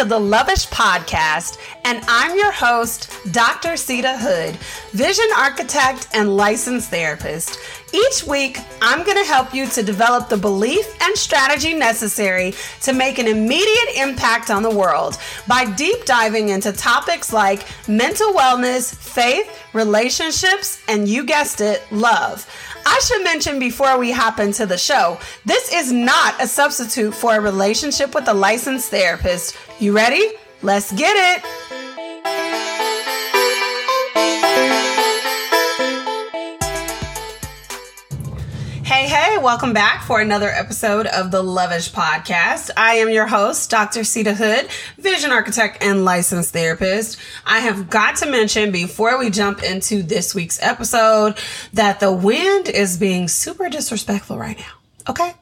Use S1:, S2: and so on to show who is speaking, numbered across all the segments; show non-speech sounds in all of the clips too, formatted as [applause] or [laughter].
S1: to the Loveish Podcast, and I'm your host, Dr. Seida Hood, vision architect and licensed therapist. Each week, I'm going to help you to develop the belief and strategy necessary to make an immediate impact on the world by deep diving into topics like mental wellness, faith, relationships, and you guessed it, love. I should mention before we hop into the show, this is not a substitute for a relationship with a licensed therapist. You ready? Let's get it. Hey, hey, welcome back for another episode of the Loveish Podcast. I am your host, Dr. Seida Hood, vision architect and licensed therapist. I have got to mention before we jump into this week's episode that the wind is being super disrespectful right now. Okay?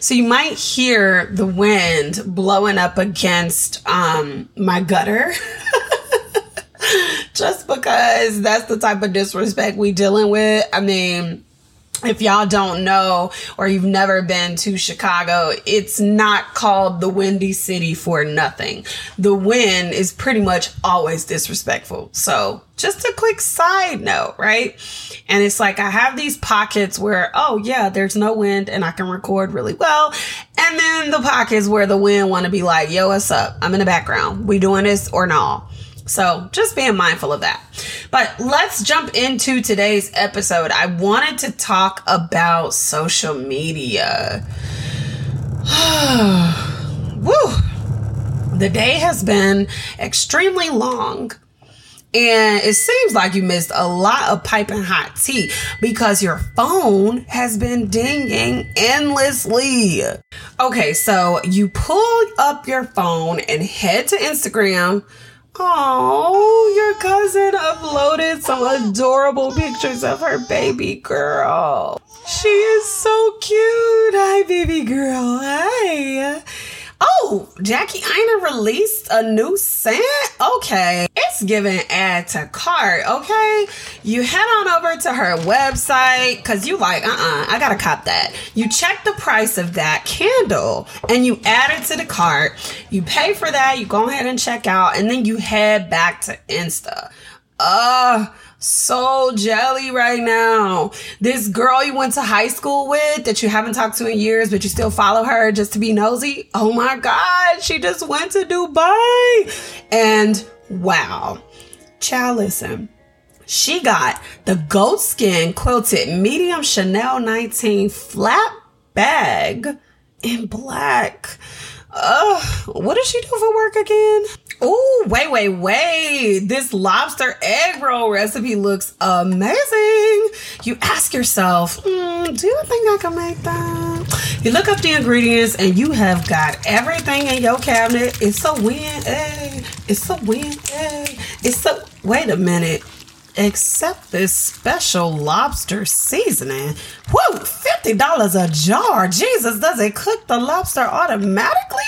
S1: So you might hear the wind blowing up against um, my gutter. [laughs] Just because that's the type of disrespect we dealing with. I mean, if y'all don't know or you've never been to Chicago, it's not called the Windy City for nothing. The wind is pretty much always disrespectful. So, just a quick side note, right? And it's like I have these pockets where, oh yeah, there's no wind and I can record really well. And then the pockets where the wind want to be like, yo, what's up? I'm in the background. We doing this or not? So just being mindful of that. But let's jump into today's episode. I wanted to talk about social media. [sighs] Woo! The day has been extremely long. And it seems like you missed a lot of piping hot tea because your phone has been dinging endlessly. Okay, so you pull up your phone and head to Instagram Oh, your cousin uploaded some adorable pictures of her baby girl. She is so cute. Hi, baby girl. Hi. Oh, Jackie Aina released a new scent? Okay. It's giving add to cart, okay? You head on over to her website because you like, uh-uh, I gotta cop that. You check the price of that candle and you add it to the cart. You pay for that, you go ahead and check out, and then you head back to Insta. Uh so jelly right now. This girl you went to high school with that you haven't talked to in years, but you still follow her just to be nosy. Oh my God, she just went to Dubai. And wow. Child, listen. She got the goat skin quilted medium Chanel 19 flat bag in black. Ugh, what does she do for work again? Oh, wait, wait, wait. This lobster egg roll recipe looks amazing. You ask yourself, mm, do you think I can make that? You look up the ingredients and you have got everything in your cabinet. It's a win egg. It's a win egg. It's a, wait a minute. Except this special lobster seasoning. Whoa, $50 a jar. Jesus, does it cook the lobster automatically?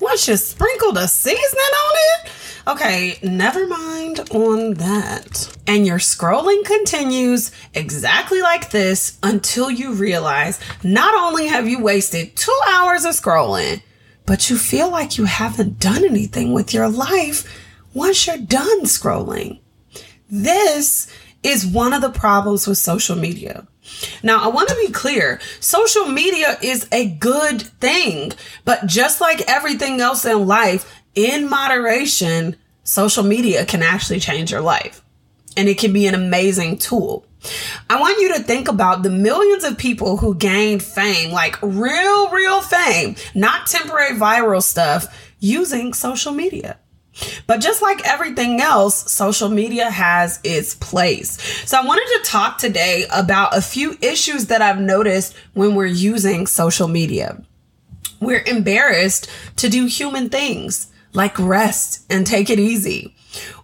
S1: Once you sprinkle the seasoning on it? Okay, never mind on that. And your scrolling continues exactly like this until you realize not only have you wasted two hours of scrolling, but you feel like you haven't done anything with your life once you're done scrolling. This is one of the problems with social media. Now, I want to be clear. Social media is a good thing, but just like everything else in life, in moderation, social media can actually change your life and it can be an amazing tool. I want you to think about the millions of people who gained fame, like real, real fame, not temporary viral stuff, using social media. But just like everything else, social media has its place. So I wanted to talk today about a few issues that I've noticed when we're using social media. We're embarrassed to do human things like rest and take it easy.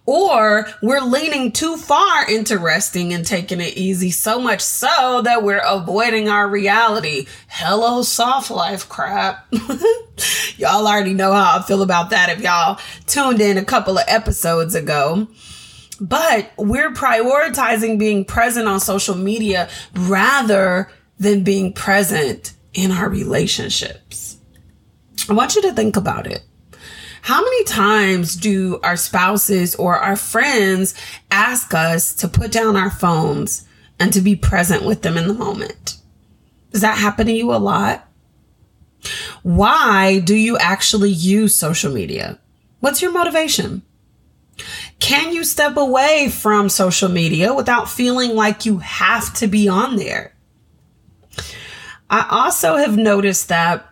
S1: Or we're leaning too far into resting and taking it easy, so much so that we're avoiding our reality. Hello, soft life crap. [laughs] y'all already know how I feel about that if y'all tuned in a couple of episodes ago. But we're prioritizing being present on social media rather than being present in our relationships. I want you to think about it. How many times do our spouses or our friends ask us to put down our phones and to be present with them in the moment? Does that happen to you a lot? Why do you actually use social media? What's your motivation? Can you step away from social media without feeling like you have to be on there? I also have noticed that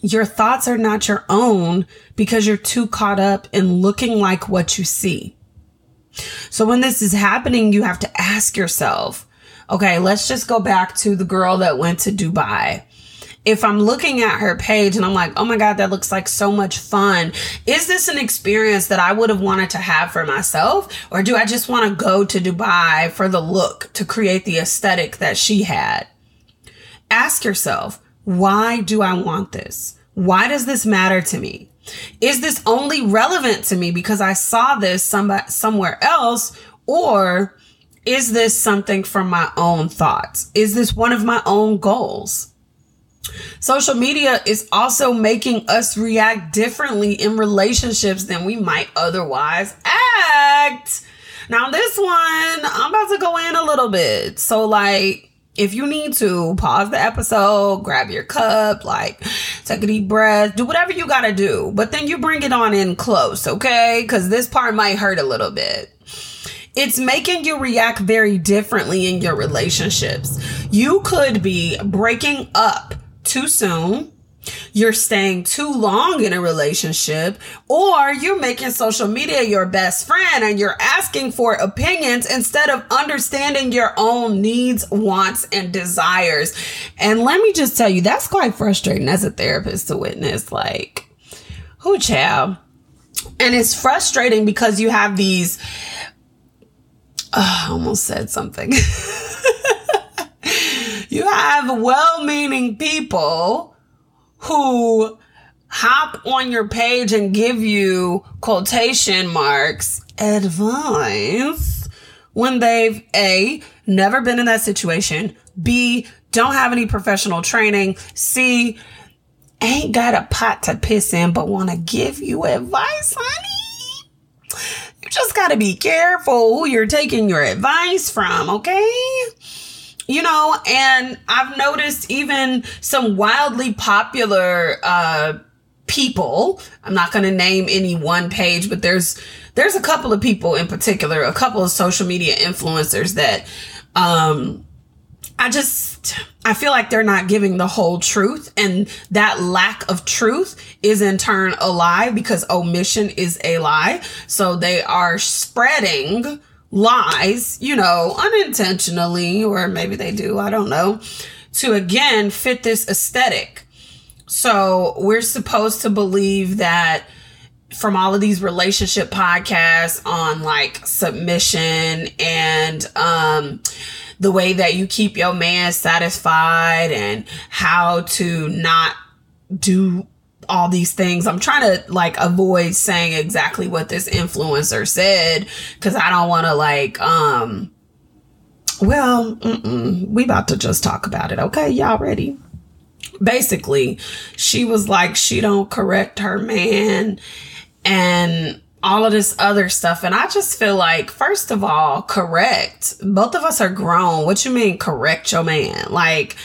S1: your thoughts are not your own because you're too caught up in looking like what you see. So when this is happening, you have to ask yourself, okay, let's just go back to the girl that went to Dubai if I'm looking at her page and I'm like, oh my God, that looks like so much fun. Is this an experience that I would have wanted to have for myself? Or do I just want to go to Dubai for the look to create the aesthetic that she had? Ask yourself, why do I want this? Why does this matter to me? Is this only relevant to me because I saw this somebody, somewhere else? Or is this something from my own thoughts? Is this one of my own goals? Social media is also making us react differently in relationships than we might otherwise act. Now, this one, I'm about to go in a little bit. So, like, if you need to pause the episode, grab your cup, like take a deep breath, do whatever you gotta do. But then you bring it on in close, okay? Because this part might hurt a little bit. It's making you react very differently in your relationships. You could be breaking up too soon, you're staying too long in a relationship, or you're making social media your best friend and you're asking for opinions instead of understanding your own needs, wants, and desires. And let me just tell you, that's quite frustrating as a therapist to witness. Like, who? And it's frustrating because you have these. Uh, I almost said something. [laughs] You have well meaning people who hop on your page and give you quotation marks advice when they've A, never been in that situation, B, don't have any professional training, C, ain't got a pot to piss in but want to give you advice, honey. You just got to be careful who you're taking your advice from, okay? You know, and I've noticed even some wildly popular uh, people. I'm not going to name any one page, but there's there's a couple of people in particular, a couple of social media influencers that um, I just I feel like they're not giving the whole truth, and that lack of truth is in turn a lie because omission is a lie. So they are spreading lies, you know, unintentionally, or maybe they do, I don't know, to again fit this aesthetic. So we're supposed to believe that from all of these relationship podcasts on like submission and um the way that you keep your man satisfied and how to not do all these things. I'm trying to like avoid saying exactly what this influencer said because I don't want to like, um, well, we about to just talk about it. Okay, y'all ready? Basically, she was like, she don't correct her man and all of this other stuff. And I just feel like, first of all, correct. Both of us are grown. What you mean correct your man? Like,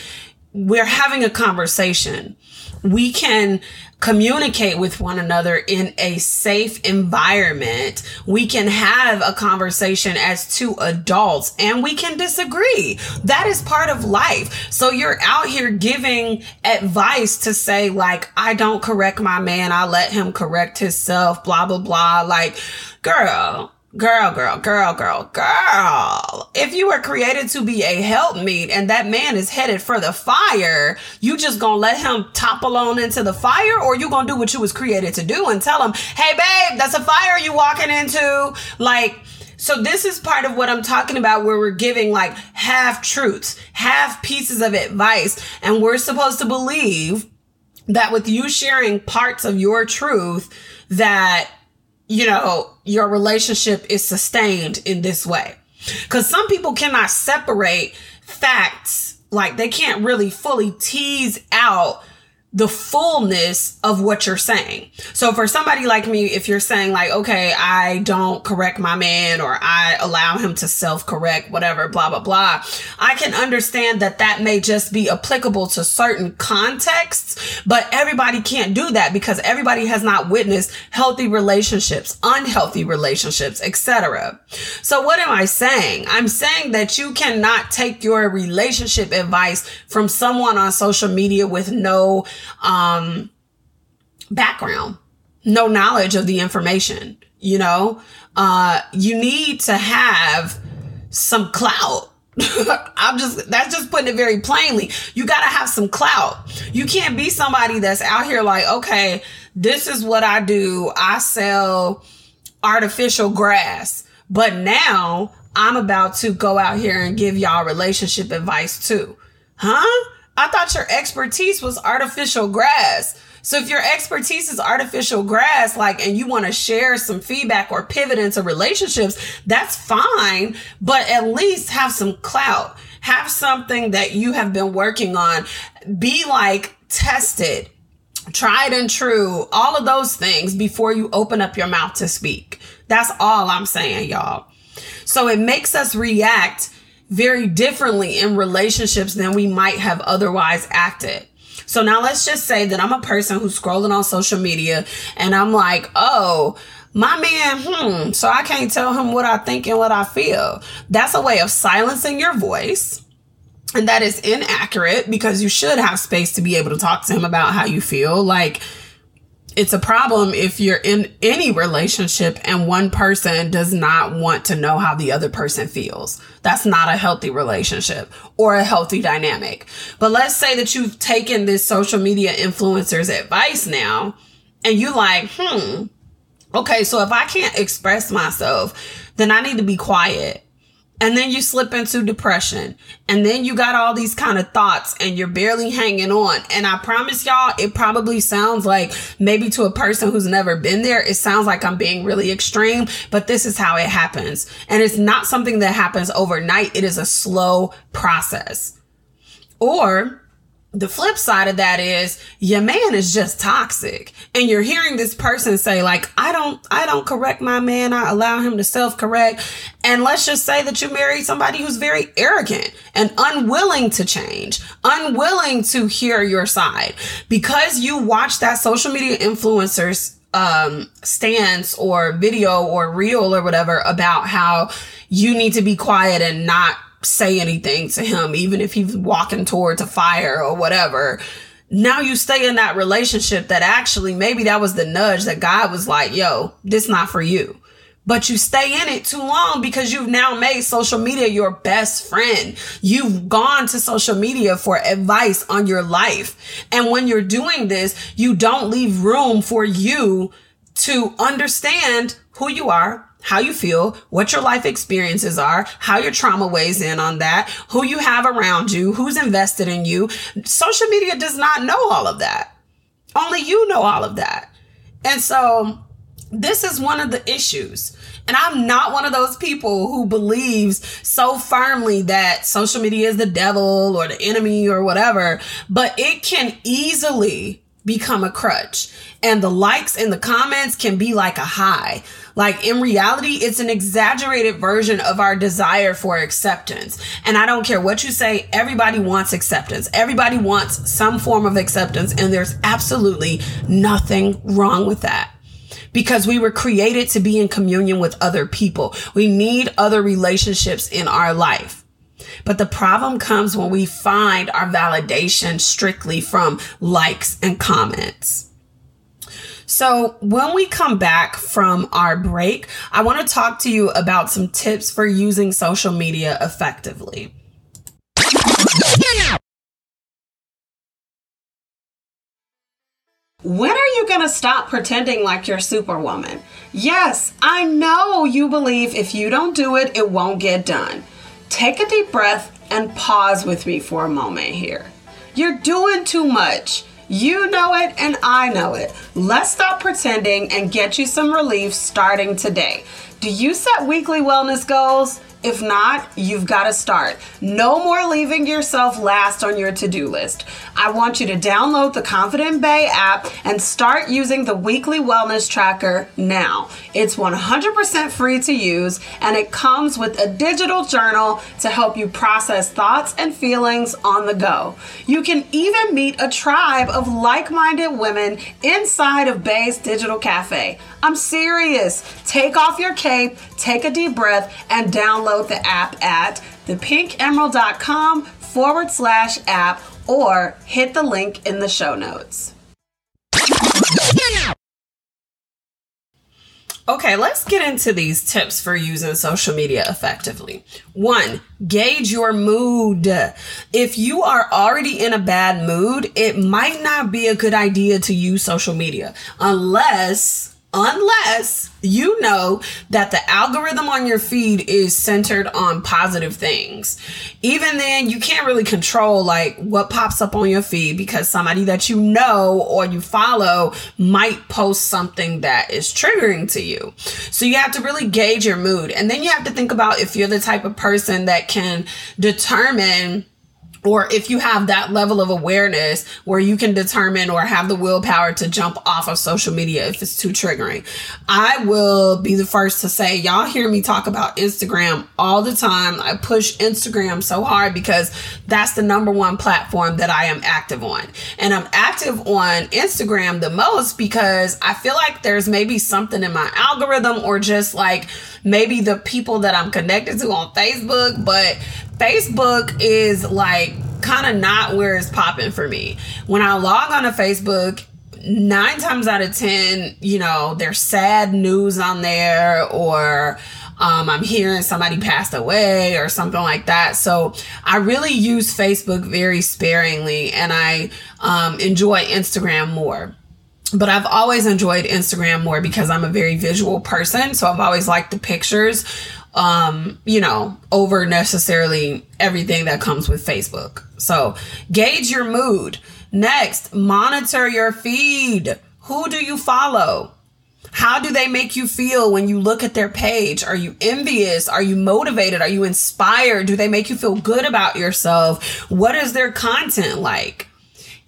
S1: we're having a conversation. We can communicate with one another in a safe environment. We can have a conversation as two adults and we can disagree. That is part of life. So you're out here giving advice to say, like, I don't correct my man. I let him correct himself, blah, blah, blah. Like, girl, Girl, girl, girl, girl, girl. If you were created to be a helpmeet and that man is headed for the fire, you just gonna let him topple on into the fire or you gonna do what you was created to do and tell him, hey babe, that's a fire you walking into. Like, so this is part of what I'm talking about where we're giving like half truths, half pieces of advice, and we're supposed to believe that with you sharing parts of your truth that you know, your relationship is sustained in this way. Because some people cannot separate facts, like they can't really fully tease out the fullness of what you're saying. So for somebody like me, if you're saying like, okay, I don't correct my man or I allow him to self correct, whatever, blah, blah, blah, I can understand that that may just be applicable to certain contexts, but everybody can't do that because everybody has not witnessed healthy relationships, unhealthy relationships, etc. So what am I saying? I'm saying that you cannot take your relationship advice from someone on social media with no um, background, no knowledge of the information. You know, uh, you need to have some clout. [laughs] I'm just, that's just putting it very plainly. You got to have some clout. You can't be somebody that's out here like, okay, this is what I do. I sell artificial grass, but now I'm about to go out here and give y'all relationship advice too. Huh? I thought your expertise was artificial grass. So if your expertise is artificial grass, like, and you want to share some feedback or pivot into relationships, that's fine. But at least have some clout. Have something that you have been working on. Be like tested, tried and true, all of those things before you open up your mouth to speak. That's all I'm saying, y'all. So it makes us react very differently in relationships than we might have otherwise acted. So now let's just say that I'm a person who's scrolling on social media and I'm like, oh, my man, hmm, so I can't tell him what I think and what I feel. That's a way of silencing your voice. And that is inaccurate because you should have space to be able to talk to him about how you feel. Like, it's a problem if you're in any relationship and one person does not want to know how the other person feels. That's not a healthy relationship or a healthy dynamic. But let's say that you've taken this social media influencer's advice now and you like, hmm, okay, so if I can't express myself, then I need to be quiet and then you slip into depression. And then you got all these kind of thoughts and you're barely hanging on. And i promise y'all it probably sounds like maybe to a person who's never been there it sounds like i'm being really extreme but this is how it happens. And it's not something that happens overnight. It is a slow process. Or the flip side of that is your man is just toxic. And you're hearing this person say like i don't i don't correct my man. I allow him to self-correct. And let's just say that you married somebody who's very arrogant and unwilling to change unwilling to hear your side. Because you watch that social media influencers um stance or video or reel or whatever about how you need to be quiet and not say anything to him, even if he's walking towards a fire or whatever. Now you stay in that relationship that actually maybe that was the nudge that God was like, yo, this not for you. But you stay in it too long because you've now made social media your best friend. You've gone to social media for advice on your life. And when you're doing this, you don't leave room for you to understand who you are, how you feel, what your life experiences are, how your trauma weighs in on that, who you have around you, who's invested in you. Social media does not know all of that. Only you know all of that. And so this is one of the issues. And I'm not one of those people who believes so firmly that social media is the devil or the enemy or whatever, but it can easily become a crutch. And the likes and the comments can be like a high. Like in reality, it's an exaggerated version of our desire for acceptance. And I don't care what you say, everybody wants acceptance. Everybody wants some form of acceptance. And there's absolutely nothing wrong with that because we were created to be in communion with other people. We need other relationships in our life. But the problem comes when we find our validation strictly from likes and comments. So, when we come back from our break, I want to talk to you about some tips for using social media effectively. When are you going to stop pretending like you're Superwoman? Yes, I know you believe if you don't do it, it won't get done. Take a deep breath and pause with me for a moment here. You're doing too much. You know it and I know it. Let's stop pretending and get you some relief starting today. Do you set weekly wellness goals? If not, you've got to start. No more leaving yourself last on your to do list. I want you to download the Confident Bae app and start using the weekly wellness tracker now. It's 100% free to use and it comes with a digital journal to help you process thoughts and feelings on the go. You can even meet a tribe of like minded women inside of Bae's Digital Cafe. I'm serious. Take off your cape, take a deep breath, and download the app at thepinkemerald.com forward slash app or hit the link in the show notes. Okay, let's get into these tips for using social media effectively. One, gauge your mood. If you are already in a bad mood, it might not be a good idea to use social media unless unless you know that the algorithm on your feed is centered on positive things. Even then, you can't really control like what pops up on your feed because somebody that you know or you follow might post something that is triggering to you. So you have to really gauge your mood. And then you have to think about if you're the type of person that can determine or if you have that level of awareness where you can determine or have the willpower to jump off of social media if it's too triggering. I will be the first to say, y'all hear me talk about Instagram all the time. I push Instagram so hard because that's the number one platform that I am active on. And I'm active on Instagram the most because I feel like there's maybe something in my algorithm or just like maybe the people that I'm connected to on Facebook, but Facebook is like kind of not where it's popping for me. When I log on to Facebook, nine times out of ten, you know, there's sad news on there or um, I'm hearing somebody passed away or something like that. So I really use Facebook very sparingly and I um, enjoy Instagram more but I've always enjoyed Instagram more because I'm a very visual person. So I've always liked the pictures um, you know, over necessarily everything that comes with Facebook. So gauge your mood. Next, monitor your feed. Who do you follow? How do they make you feel when you look at their page? Are you envious? Are you motivated? Are you inspired? Do they make you feel good about yourself? What is their content like?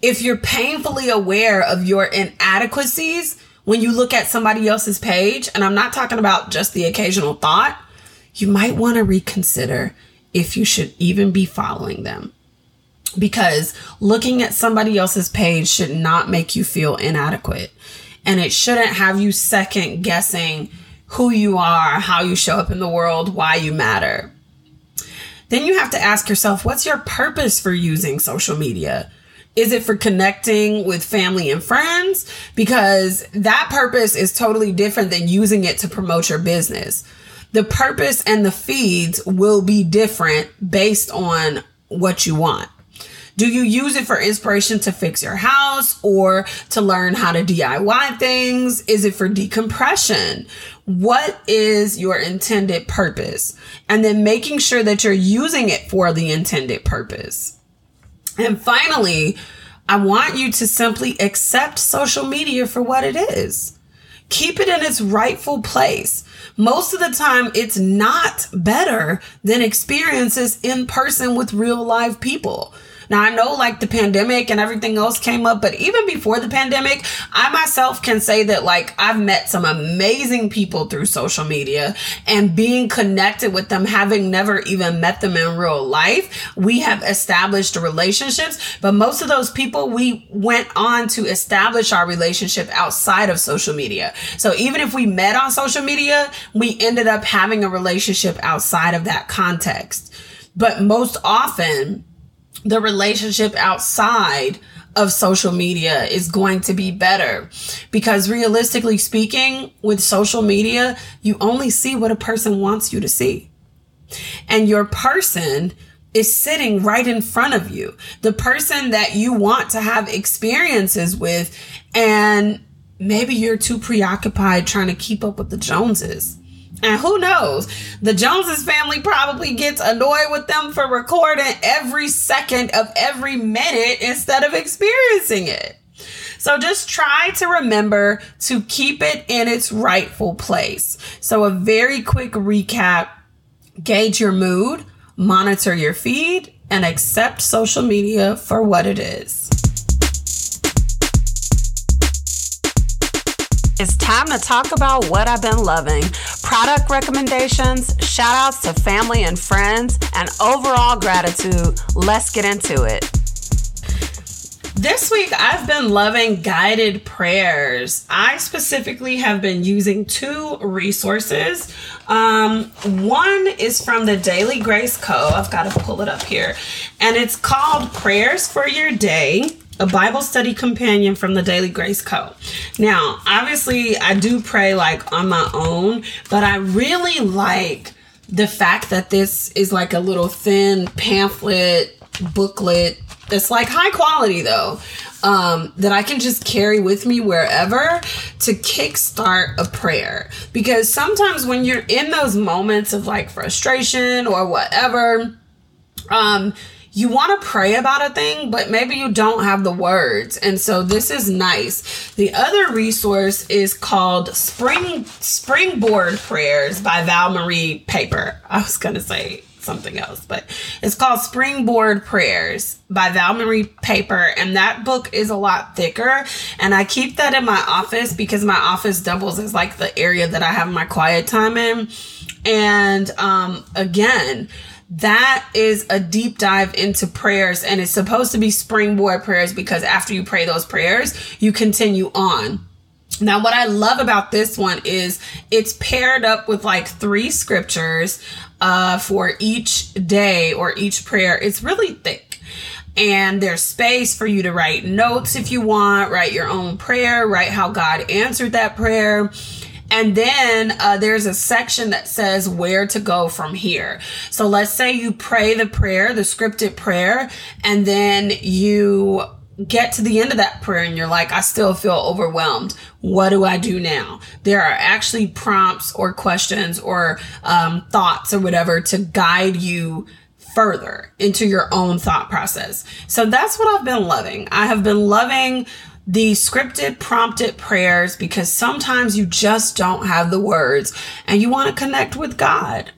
S1: If you're painfully aware of your inadequacies when you look at somebody else's page, and I'm not talking about just the occasional thought, you might want to reconsider if you should even be following them. Because looking at somebody else's page should not make you feel inadequate. And it shouldn't have you second guessing who you are, how you show up in the world, why you matter. Then you have to ask yourself what's your purpose for using social media? Is it for connecting with family and friends? Because that purpose is totally different than using it to promote your business the purpose and the feeds will be different based on what you want. Do you use it for inspiration to fix your house or to learn how to DIY things? Is it for decompression? What is your intended purpose? And then making sure that you're using it for the intended purpose. And finally, I want you to simply accept social media for what it is. Keep it in its rightful place. Most of the time, it's not better than experiences in person with real live people. Now, I know like the pandemic and everything else came up, but even before the pandemic, I myself can say that like I've met some amazing people through social media and being connected with them, having never even met them in real life, we have established relationships. But most of those people, we went on to establish our relationship outside of social media. So even if we met on social media, we ended up having a relationship outside of that context. But most often, the relationship outside of social media is going to be better. Because realistically speaking with social media you only see what a person wants you to see. And your person is sitting right in front of you. The person that you want to have experiences with and maybe you're too preoccupied trying to keep up with the joneses and who knows? The Joneses family probably gets annoyed with them for recording every second of every minute instead of experiencing it. So just try to remember to keep it in its rightful place. So, a very quick recap gauge your mood, monitor your feed, and accept social media for what it is. It's time to talk about what I've been loving product recommendations, shout outs to family and friends, and overall gratitude. Let's get into it. This week, I've been loving guided prayers. I specifically have been using two resources. Um, one is from the Daily Grace Co. I've got to pull it up here, and it's called Prayers for Your Day a Bible study companion from the Daily Grace Co. Now, obviously, I do pray like on my own, but I really like the fact that this is like a little thin pamphlet booklet that's like high quality though um, that I can just carry with me wherever to kickstart a prayer. Because sometimes when you're in those moments of like frustration or whatever, um, you want to pray about a thing, but maybe you don't have the words. And so this is nice. The other resource is called Spring Springboard Prayers by Val Marie Paper. I was going to say something else, but it's called Springboard Prayers by Val Marie Paper. And that book is a lot thicker. And I keep that in my office because my office doubles as like the area that I have my quiet time in. And um, again, that is a deep dive into prayers and it's supposed to be springboard prayers because after you pray those prayers, you continue on. Now, what I love about this one is it's paired up with like three scriptures uh, for each day or each prayer. It's really thick. And there's space for you to write notes if you want, write your own prayer, write how God answered that prayer. And then uh, there's a section that says where to go from here. So let's say you pray the prayer, the scripted prayer, and then you get to the end of that prayer and you're like, I still feel overwhelmed. What do I do now? There are actually prompts or questions or um, thoughts or whatever to guide you further into your own thought process. So that's what I've been loving. I have been loving the scripted prompted prayers because sometimes you just don't have the words and you want to connect with God.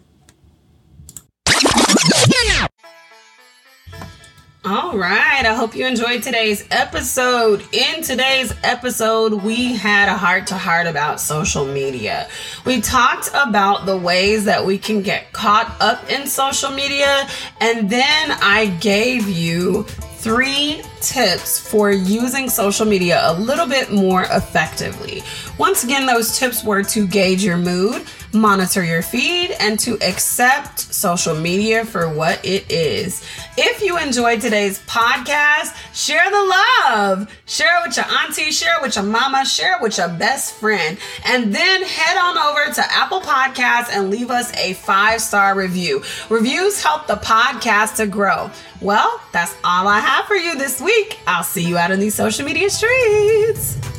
S1: All right. I hope you enjoyed today's episode. In today's episode, we had a heart to heart about social media. We talked about the ways that we can get caught up in social media, and then I gave you three tips for using social media a little bit more effectively. Once again, those tips were to gauge your mood, monitor your feed, and to accept social media for what it is. If you enjoyed today's podcast, share the love. Share it with your auntie, share it with your mama, share it with your best friend, and then head on over to Apple Podcasts and leave us a five star review. Reviews help the podcast to grow. Well, that's all I have for you this week. I'll see you out in these social media streets.